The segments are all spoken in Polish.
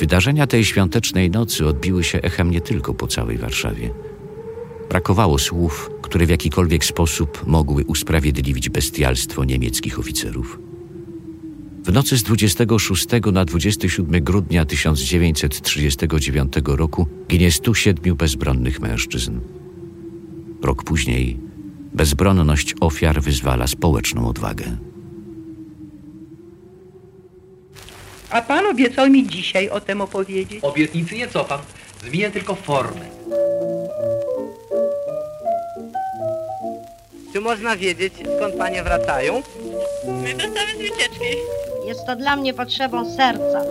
Wydarzenia tej świątecznej nocy odbiły się echem nie tylko po całej Warszawie. Brakowało słów, które w jakikolwiek sposób mogły usprawiedliwić bestialstwo niemieckich oficerów. W nocy z 26 na 27 grudnia 1939 roku ginie 107 bezbronnych mężczyzn. Rok później bezbronność ofiar wyzwala społeczną odwagę. A pan obiecał mi dzisiaj o tym opowiedzieć. Obietnicy nie cofam, zmienię tylko formę. Czy można wiedzieć, skąd panie wracają? My wracamy z wycieczki. Jest to dla mnie potrzebą serca,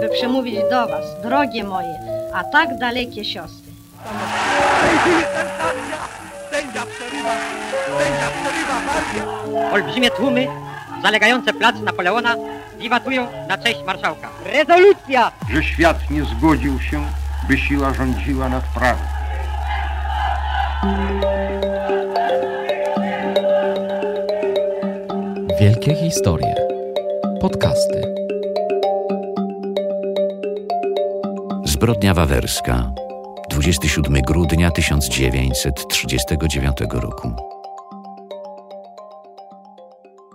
by przemówić do was, drogie moje, a tak dalekie siostry. Sędzia przerywa! Sędzia przerywa! Olbrzymie tłumy zalegające plac Napoleona wiwatują na cześć marszałka. Rezolucja! że świat nie zgodził się, by siła rządziła nad prawem. Wielkie historie. Podcasty. Zbrodnia wawerska, 27 grudnia 1939 roku.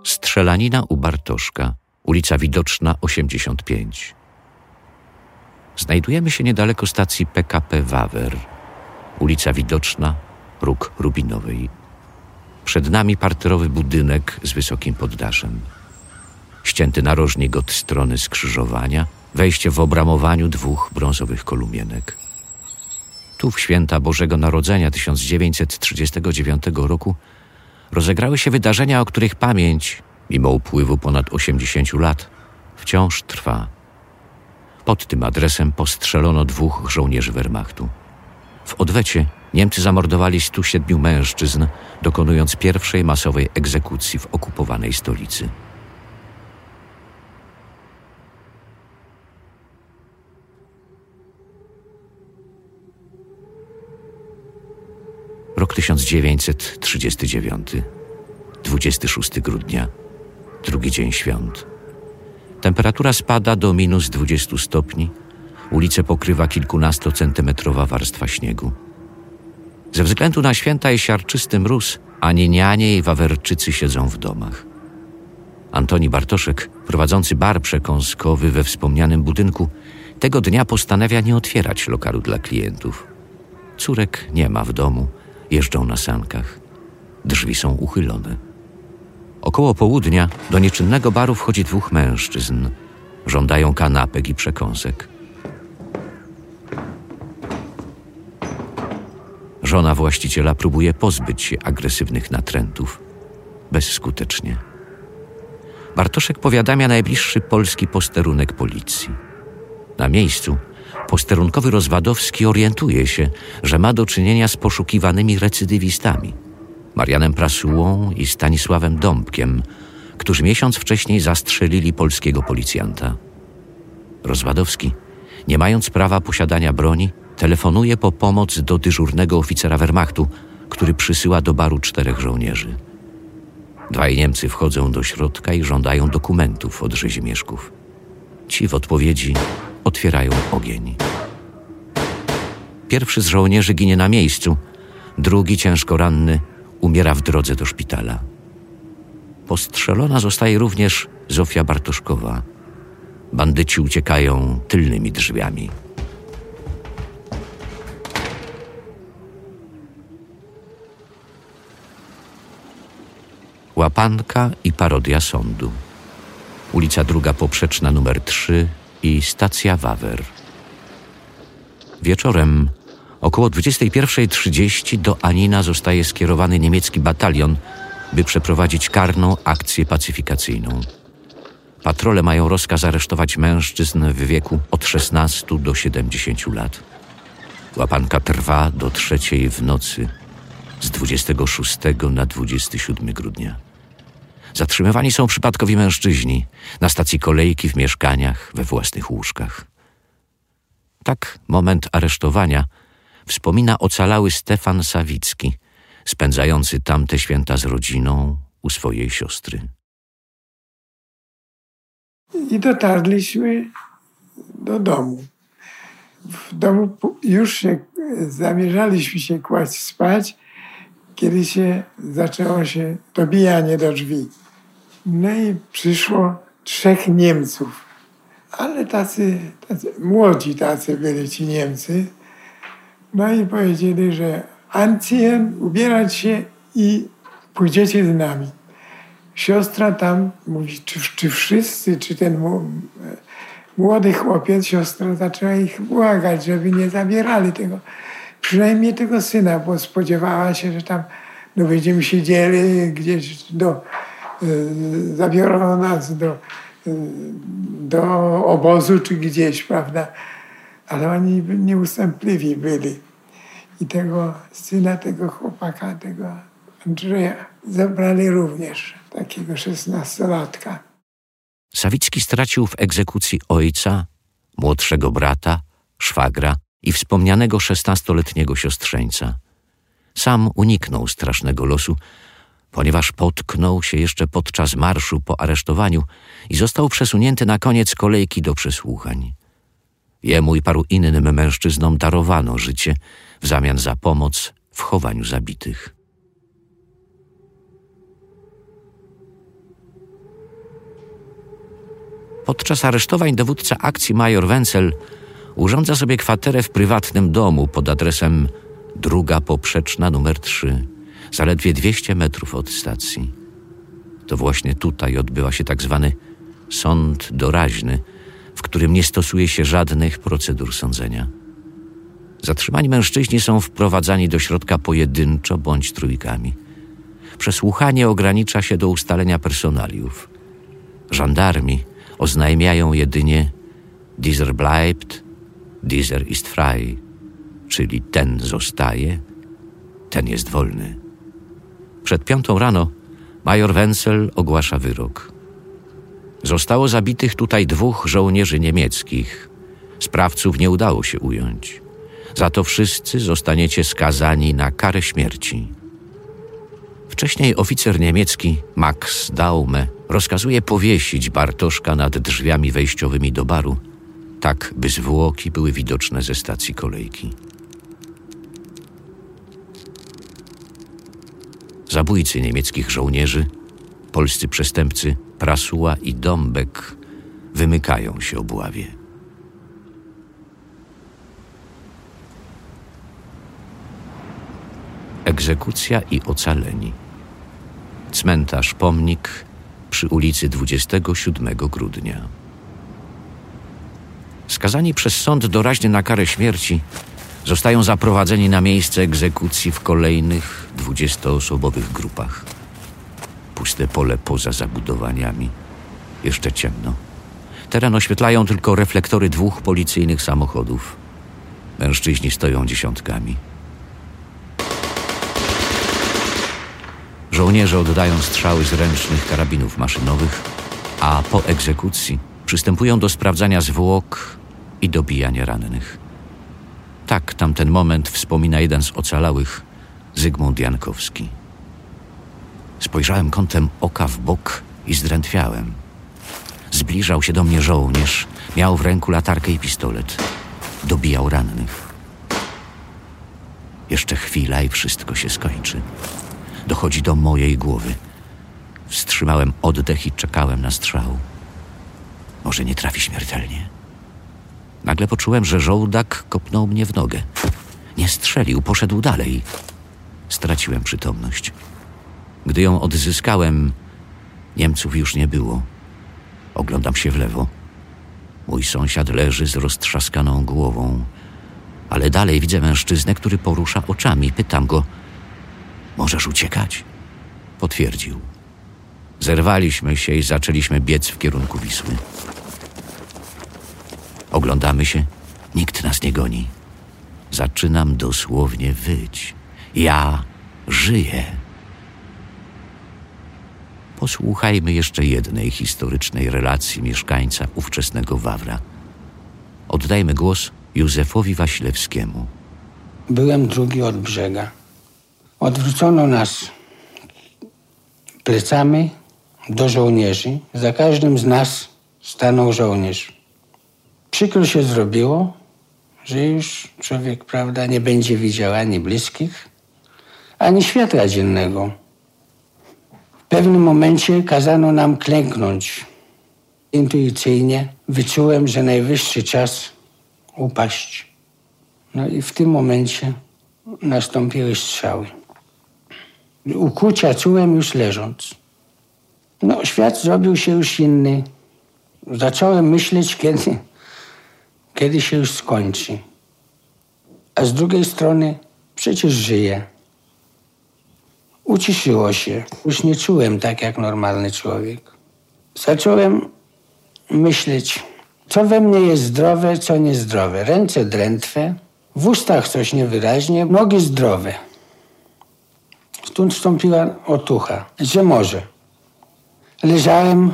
Strzelanina u Bartoszka, ulica Widoczna 85. Znajdujemy się niedaleko stacji PKP Wawer, ulica Widoczna, róg Rubinowej. Przed nami parterowy budynek z wysokim poddaszem. Ścięty narożnik od strony skrzyżowania, wejście w obramowaniu dwóch brązowych kolumienek. Tu w święta Bożego Narodzenia 1939 roku rozegrały się wydarzenia, o których pamięć, mimo upływu ponad 80 lat, wciąż trwa. Pod tym adresem postrzelono dwóch żołnierzy Wehrmachtu. W odwecie Niemcy zamordowali 107 mężczyzn, dokonując pierwszej masowej egzekucji w okupowanej stolicy. Rok 1939, 26 grudnia, drugi dzień świąt. Temperatura spada do minus 20 stopni, ulice pokrywa kilkunastocentymetrowa warstwa śniegu. Ze względu na święta i siarczysty mróz, ani nianie i wawerczycy siedzą w domach. Antoni Bartoszek, prowadzący bar przekąskowy we wspomnianym budynku, tego dnia postanawia nie otwierać lokalu dla klientów. Córek nie ma w domu, jeżdżą na sankach. Drzwi są uchylone. Około południa do nieczynnego baru wchodzi dwóch mężczyzn. Żądają kanapek i przekąsek. Żona właściciela próbuje pozbyć się agresywnych natrętów. Bezskutecznie. Bartoszek powiadamia najbliższy polski posterunek policji. Na miejscu posterunkowy Rozwadowski orientuje się, że ma do czynienia z poszukiwanymi recydywistami Marianem Prasułą i Stanisławem Dąbkiem, którzy miesiąc wcześniej zastrzelili polskiego policjanta. Rozwadowski, nie mając prawa posiadania broni, telefonuje po pomoc do dyżurnego oficera Wehrmachtu, który przysyła do baru czterech żołnierzy. Dwaj Niemcy wchodzą do środka i żądają dokumentów od rzezimieszków. Ci w odpowiedzi otwierają ogień. Pierwszy z żołnierzy ginie na miejscu, drugi ciężko ranny umiera w drodze do szpitala. Postrzelona zostaje również Zofia Bartoszkowa. Bandyci uciekają tylnymi drzwiami. Łapanka i parodia sądu. Ulica Druga Poprzeczna numer 3 i stacja Wawer. Wieczorem około 21.30 do Anina zostaje skierowany niemiecki batalion, by przeprowadzić karną akcję pacyfikacyjną. Patrole mają rozkaz aresztować mężczyzn w wieku od 16 do 70 lat. Łapanka trwa do trzeciej w nocy z 26 na 27 grudnia. Zatrzymywani są przypadkowi mężczyźni na stacji kolejki, w mieszkaniach, we własnych łóżkach. Tak moment aresztowania wspomina ocalały Stefan Sawicki, spędzający tamte święta z rodziną u swojej siostry. I dotarliśmy do domu. W domu już się zamierzaliśmy się kłaść spać, kiedy się zaczęło się dobijanie do drzwi. No i przyszło trzech Niemców, ale tacy, tacy młodzi tacy byli ci Niemcy. No i powiedzieli, że Ancjen, ubierać się i pójdziecie z nami. Siostra tam mówi, czy, czy wszyscy, czy ten młody chłopiec, siostra zaczęła ich błagać, żeby nie zabierali tego, przynajmniej tego syna, bo spodziewała się, że tam no, będziemy siedzieli gdzieś do, y, zabiorą nas do, y, do obozu czy gdzieś, prawda? Ale oni nieustępliwi byli. I tego syna, tego chłopaka, tego Andrzeja zabrali również, takiego szesnastolatka. Sawicki stracił w egzekucji ojca, młodszego brata, szwagra i wspomnianego szesnastoletniego siostrzeńca. Sam uniknął strasznego losu, ponieważ potknął się jeszcze podczas marszu po aresztowaniu i został przesunięty na koniec kolejki do przesłuchań. Jemu i paru innym mężczyznom darowano życie w zamian za pomoc w chowaniu zabitych. Podczas aresztowań dowódca akcji major Wenzel urządza sobie kwaterę w prywatnym domu pod adresem Druga Poprzeczna numer 3, zaledwie 200 metrów od stacji. To właśnie tutaj odbywa się tak zwany sąd doraźny, w którym nie stosuje się żadnych procedur sądzenia. Zatrzymani mężczyźni są wprowadzani do środka pojedynczo bądź trójkami. Przesłuchanie ogranicza się do ustalenia personaliów. Żandarmi oznajmiają jedynie dieser bleibt, dieser ist frei, czyli ten zostaje, ten jest wolny. Przed piątą rano major Wenzel ogłasza wyrok. Zostało zabitych tutaj dwóch żołnierzy niemieckich. Sprawców nie udało się ująć. Za to wszyscy zostaniecie skazani na karę śmierci. Wcześniej oficer niemiecki Max Daume rozkazuje powiesić Bartoszka nad drzwiami wejściowymi do baru, tak by zwłoki były widoczne ze stacji kolejki. Zabójcy niemieckich żołnierzy, polscy przestępcy Prasuła i Dąbek wymykają się obławie. Egzekucja i ocaleni. Cmentarz pomnik przy ulicy 27 grudnia. Skazani przez sąd doraźny na karę śmierci zostają zaprowadzeni na miejsce egzekucji w kolejnych 20-osobowych grupach. Puste pole poza zabudowaniami. Jeszcze ciemno. Teren oświetlają tylko reflektory dwóch policyjnych samochodów. Mężczyźni stoją dziesiątkami. Żołnierze oddają strzały z ręcznych karabinów maszynowych, a po egzekucji przystępują do sprawdzania zwłok i dobijania rannych. Tak tamten moment wspomina jeden z ocalałych, Zygmunt Jankowski. Spojrzałem kątem oka w bok i zdrętwiałem. Zbliżał się do mnie żołnierz, miał w ręku latarkę i pistolet. Dobijał rannych. Jeszcze chwila i wszystko się skończy. Dochodzi do mojej głowy. Wstrzymałem oddech i czekałem na strzał. Może nie trafi śmiertelnie. Nagle poczułem, że żołdak kopnął mnie w nogę. Nie strzelił, poszedł dalej. Straciłem przytomność. Gdy ją odzyskałem, Niemców już nie było. Oglądam się w lewo. Mój sąsiad leży z roztrzaskaną głową, ale dalej widzę mężczyznę, który porusza oczami. Pytam go: Możesz uciekać? Potwierdził. Zerwaliśmy się i zaczęliśmy biec w kierunku Wisły. Oglądamy się, nikt nas nie goni. Zaczynam dosłownie wyć. Ja żyję. Posłuchajmy jeszcze jednej historycznej relacji mieszkańca ówczesnego Wawra. Oddajmy głos Józefowi Wasilewskiemu. Byłem drugi od brzega. Odwrócono nas plecami do żołnierzy. Za każdym z nas stanął żołnierz. Przykro się zrobiło, że już człowiek, prawda, nie będzie widział ani bliskich, ani światła dziennego. W pewnym momencie kazano nam klęknąć. Intuicyjnie wyczułem, że najwyższy czas upaść. No i w tym momencie nastąpiły strzały. Ukucia czułem już leżąc. No, świat zrobił się już inny. Zacząłem myśleć, kiedy, kiedy się już skończy. A z drugiej strony przecież żyję. Uciszyło się. Już nie czułem tak jak normalny człowiek. Zacząłem myśleć, co we mnie jest zdrowe, co niezdrowe. Ręce drętwe, w ustach coś niewyraźnie, nogi zdrowe. Stąd wstąpiła otucha, że może. Leżałem,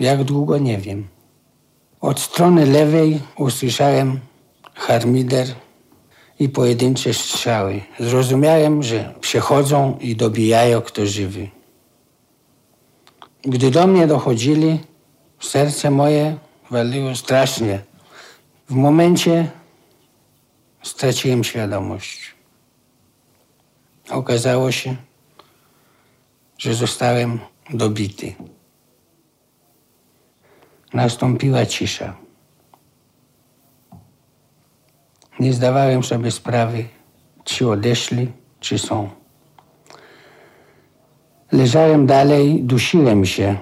jak długo nie wiem. Od strony lewej usłyszałem harmider i pojedyncze strzały. Zrozumiałem, że przechodzą i dobijają kto żywy. Gdy do mnie dochodzili, serce moje waliło strasznie. W momencie straciłem świadomość. Okazało się, że zostałem dobity. Nastąpiła cisza. Nie zdawałem sobie sprawy, czy odeszli, czy są. Leżałem dalej, dusiłem się.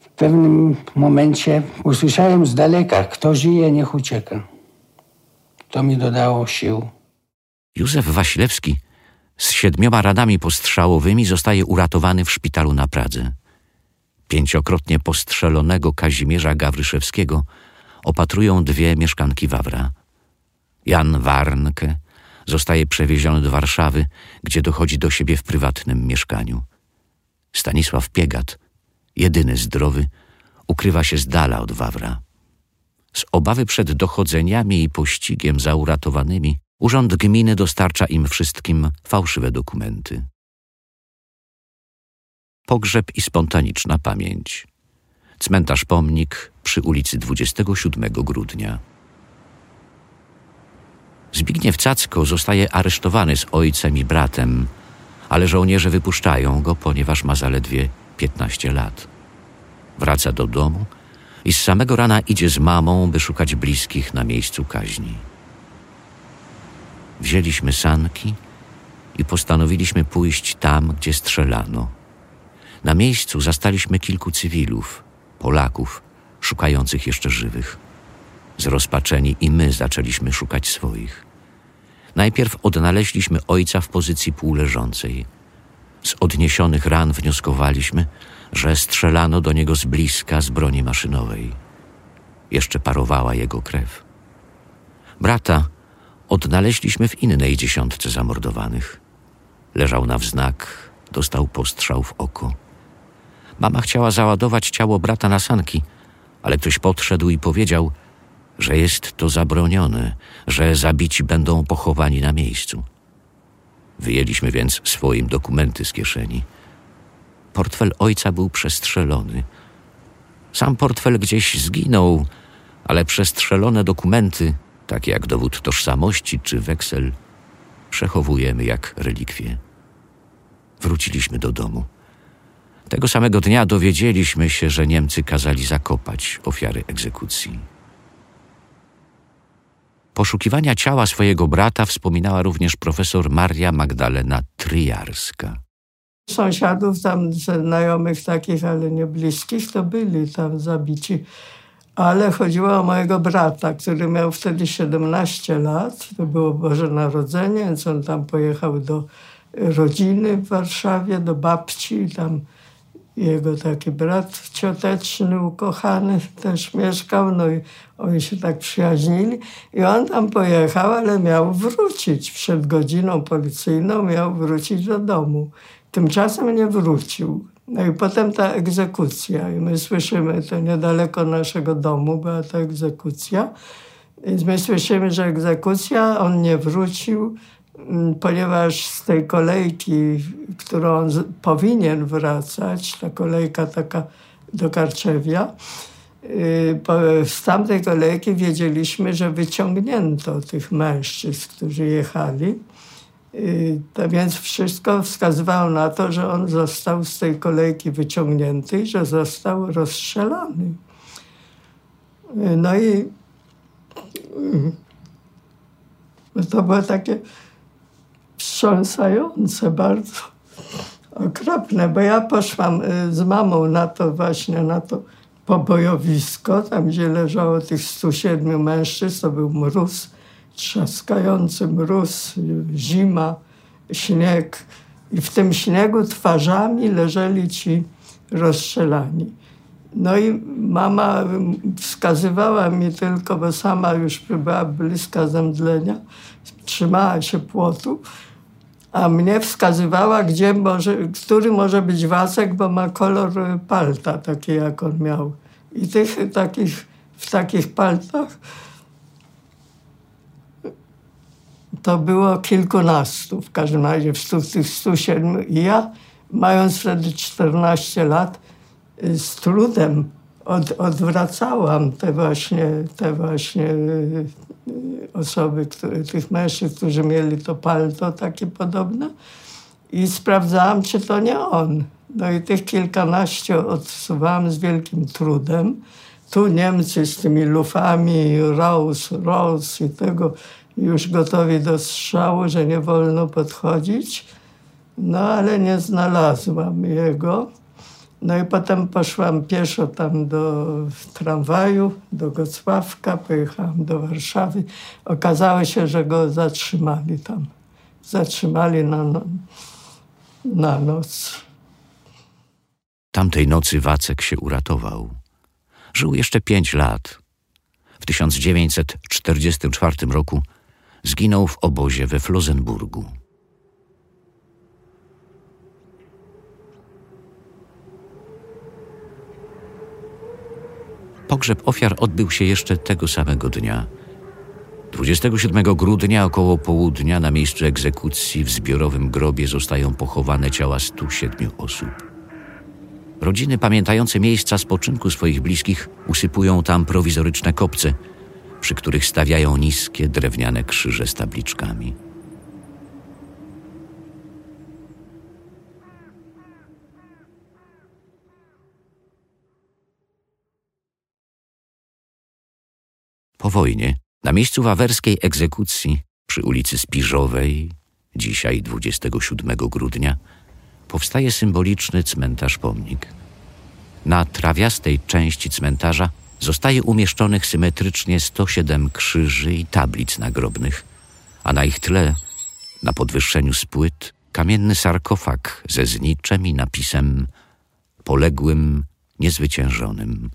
W pewnym momencie usłyszałem z daleka, kto żyje, niech ucieka. To mi dodało sił. Józef Wasilewski z siedmioma ranami postrzałowymi zostaje uratowany w szpitalu na Pradze. Pięciokrotnie postrzelonego Kazimierza Gawryszewskiego opatrują dwie mieszkanki Wawra. Jan Warnke zostaje przewieziony do Warszawy, gdzie dochodzi do siebie w prywatnym mieszkaniu. Stanisław Piegat, jedyny zdrowy, ukrywa się z dala od Wawra. Z obawy przed dochodzeniami i pościgiem za uratowanymi, urząd gminy dostarcza im wszystkim fałszywe dokumenty. Pogrzeb i spontaniczna pamięć. Cmentarz pomnik przy ulicy 27 grudnia. Zbigniew Cacko zostaje aresztowany z ojcem i bratem, ale żołnierze wypuszczają go, ponieważ ma zaledwie 15 lat. Wraca do domu i z samego rana idzie z mamą, by szukać bliskich na miejscu kaźni. Wzięliśmy sanki i postanowiliśmy pójść tam, gdzie strzelano. Na miejscu zastaliśmy kilku cywilów, Polaków, szukających jeszcze żywych. Zrozpaczeni i my zaczęliśmy szukać swoich. Najpierw odnaleźliśmy ojca w pozycji półleżącej. Z odniesionych ran wnioskowaliśmy, że strzelano do niego z bliska z broni maszynowej. Jeszcze parowała jego krew. Brata odnaleźliśmy w innej dziesiątce zamordowanych. Leżał na wznak, dostał postrzał w oko. Mama chciała załadować ciało brata na sanki, ale ktoś podszedł i powiedział, że jest to zabronione, że zabici będą pochowani na miejscu. Wyjęliśmy więc swoim dokumenty z kieszeni. Portfel ojca był przestrzelony. Sam portfel gdzieś zginął, ale przestrzelone dokumenty, takie jak dowód tożsamości czy weksel, przechowujemy jak relikwie. Wróciliśmy do domu. Tego samego dnia dowiedzieliśmy się, że Niemcy kazali zakopać ofiary egzekucji. Poszukiwania ciała swojego brata wspominała również profesor Maria Magdalena Tryjarska. Sąsiadów tam, znajomych takich, ale nie bliskich, to byli tam zabici. Ale chodziło o mojego brata, który miał wtedy 17 lat. To było Boże Narodzenie, więc on tam pojechał do rodziny w Warszawie, do babci. Tam jego taki brat cioteczny, ukochany też mieszkał, no i oni się tak przyjaźnili. I on tam pojechał, ale miał wrócić. Przed godziną policyjną miał wrócić do domu. Tymczasem nie wrócił. No i potem ta egzekucja. I my słyszymy, to niedaleko naszego domu była ta egzekucja. Więc my słyszymy, że egzekucja, on nie wrócił, ponieważ z tej kolejki, którą on powinien wracać, ta kolejka taka do Karczewia, y, z tamtej kolejki wiedzieliśmy, że wyciągnięto tych mężczyzn, którzy jechali. Y, To więc wszystko wskazywało na to, że on został z tej kolejki wyciągnięty i że został rozstrzelany. Y, No i y, to było takie wstrząsające bardzo, okropne, bo ja poszłam y, z mamą na to właśnie, na to pobojowisko, tam gdzie leżało tych 107 mężczyzn, to był mróz, trzaskający mróz, zima, śnieg i w tym śniegu twarzami leżeli ci rozstrzelani. No i mama wskazywała mi tylko, bo sama już była bliska zemdlenia, trzymała się płotu, a mnie wskazywała, gdzie może, który może być Wacek, bo ma kolor y, palta, taki jak on miał. I tych takich, w takich paltach to było kilkunastu, w każdym razie w tych 107. I ja, mając wtedy 14 lat, y, z trudem od, odwracałam te właśnie, te właśnie y, osoby, które, tych mężczyzn, którzy mieli to palto takie podobne i sprawdzałam, czy to nie on. No i tych kilkanaście odsuwałam z wielkim trudem. Tu Niemcy z tymi lufami, Rose, Rose i tego już gotowi do strzału, że nie wolno podchodzić. No ale nie znalazłam jego. No i potem poszłam pieszo tam do tramwaju, do Gocławka, pojechałam do Warszawy. Okazało się, że go zatrzymali tam. Zatrzymali na, no, na noc. Tamtej nocy Wacek się uratował. Żył jeszcze pięć lat. W 1944 roku zginął w obozie we Flosenburgu. Pogrzeb ofiar odbył się jeszcze tego samego dnia. 27 grudnia około południa na miejscu egzekucji w zbiorowym grobie zostają pochowane ciała 107 osób. Rodziny pamiętające miejsca spoczynku swoich bliskich usypują tam prowizoryczne kopce, przy których stawiają niskie drewniane krzyże z tabliczkami. Wojnie, na miejscu wawerskiej egzekucji przy ulicy Spiżowej, dzisiaj 27 grudnia, powstaje symboliczny cmentarz-pomnik. Na trawiastej części cmentarza zostaje umieszczonych symetrycznie 107 krzyży i tablic nagrobnych, a na ich tle, na podwyższeniu z płyt, kamienny sarkofag ze zniczem i napisem poległym, niezwyciężonym.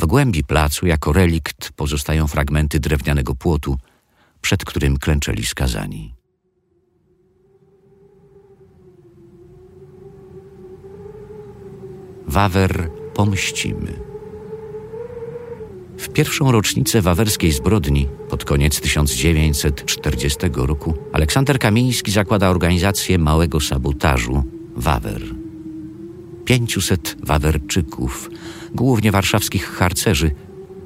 W głębi placu jako relikt pozostają fragmenty drewnianego płotu, przed którym klęczeli skazani. Wawer pomścimy. W pierwszą rocznicę wawerskiej zbrodni, pod koniec 1940 roku, Aleksander Kamiński zakłada organizację małego sabotażu Wawer. 500 Wawerczyków, głównie warszawskich harcerzy,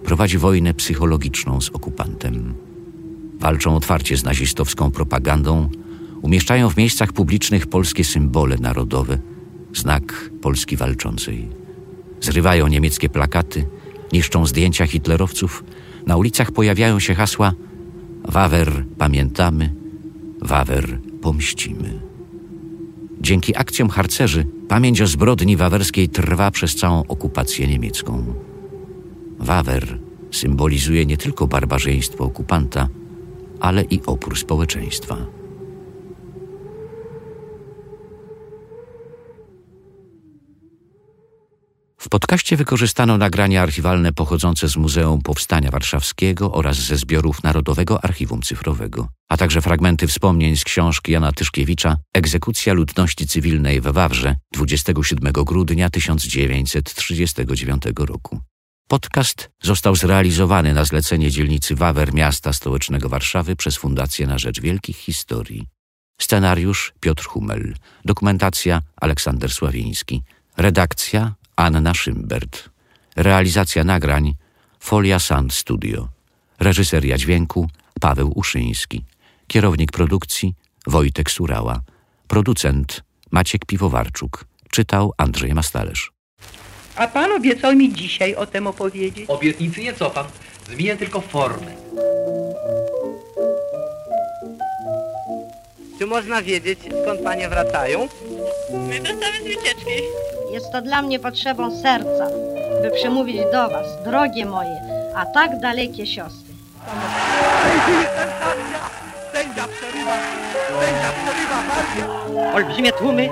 prowadzi wojnę psychologiczną z okupantem. Walczą otwarcie z nazistowską propagandą, umieszczają w miejscach publicznych polskie symbole narodowe, znak Polski walczącej. Zrywają niemieckie plakaty, niszczą zdjęcia hitlerowców, na ulicach pojawiają się hasła Wawer pamiętamy, Wawer pomścimy. Dzięki akcjom harcerzy pamięć o zbrodni wawerskiej trwa przez całą okupację niemiecką. Wawer symbolizuje nie tylko barbarzyństwo okupanta, ale i opór społeczeństwa. W podcaście wykorzystano nagrania archiwalne pochodzące z Muzeum Powstania Warszawskiego oraz ze zbiorów Narodowego Archiwum Cyfrowego, a także fragmenty wspomnień z książki Jana Tyszkiewicza Egzekucja ludności cywilnej w Wawrze 27 grudnia 1939 roku. Podcast został zrealizowany na zlecenie dzielnicy Wawer Miasta Stołecznego Warszawy przez Fundację na Rzecz Wielkich Historii. Scenariusz Piotr Hummel, dokumentacja Aleksander Sławiński, redakcja Anna Szymbert, Realizacja nagrań Folia Sound Studio. Reżyseria dźwięku Paweł Uszyński. Kierownik produkcji Wojtek Surała. Producent Maciek Piwowarczuk. Czytał Andrzej Mastalerz. A pan obiecał mi dzisiaj o tym opowiedzieć. Obietnicy nie cofam, zmienię tylko formę. Czy można wiedzieć, skąd panie wracają? My wracamy z wycieczki. Jest to dla mnie potrzebą serca, by przemówić do was, drogie moje, a tak dalekie siostry. Sędzia przerywa! Sędzia przerywa partię! Olbrzymie tłumy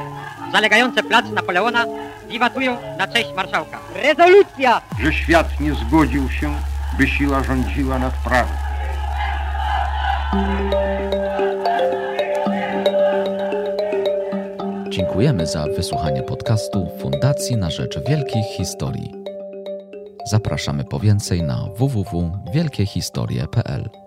zalegające plac Napoleona wiwatują na cześć marszałka. Rezolucja! że świat nie zgodził się, by siła rządziła nad prawem. Dziękujemy za wysłuchanie podcastu Fundacji na Rzecz Wielkich Historii. Zapraszamy po więcej na www.wielkiehistorie.pl.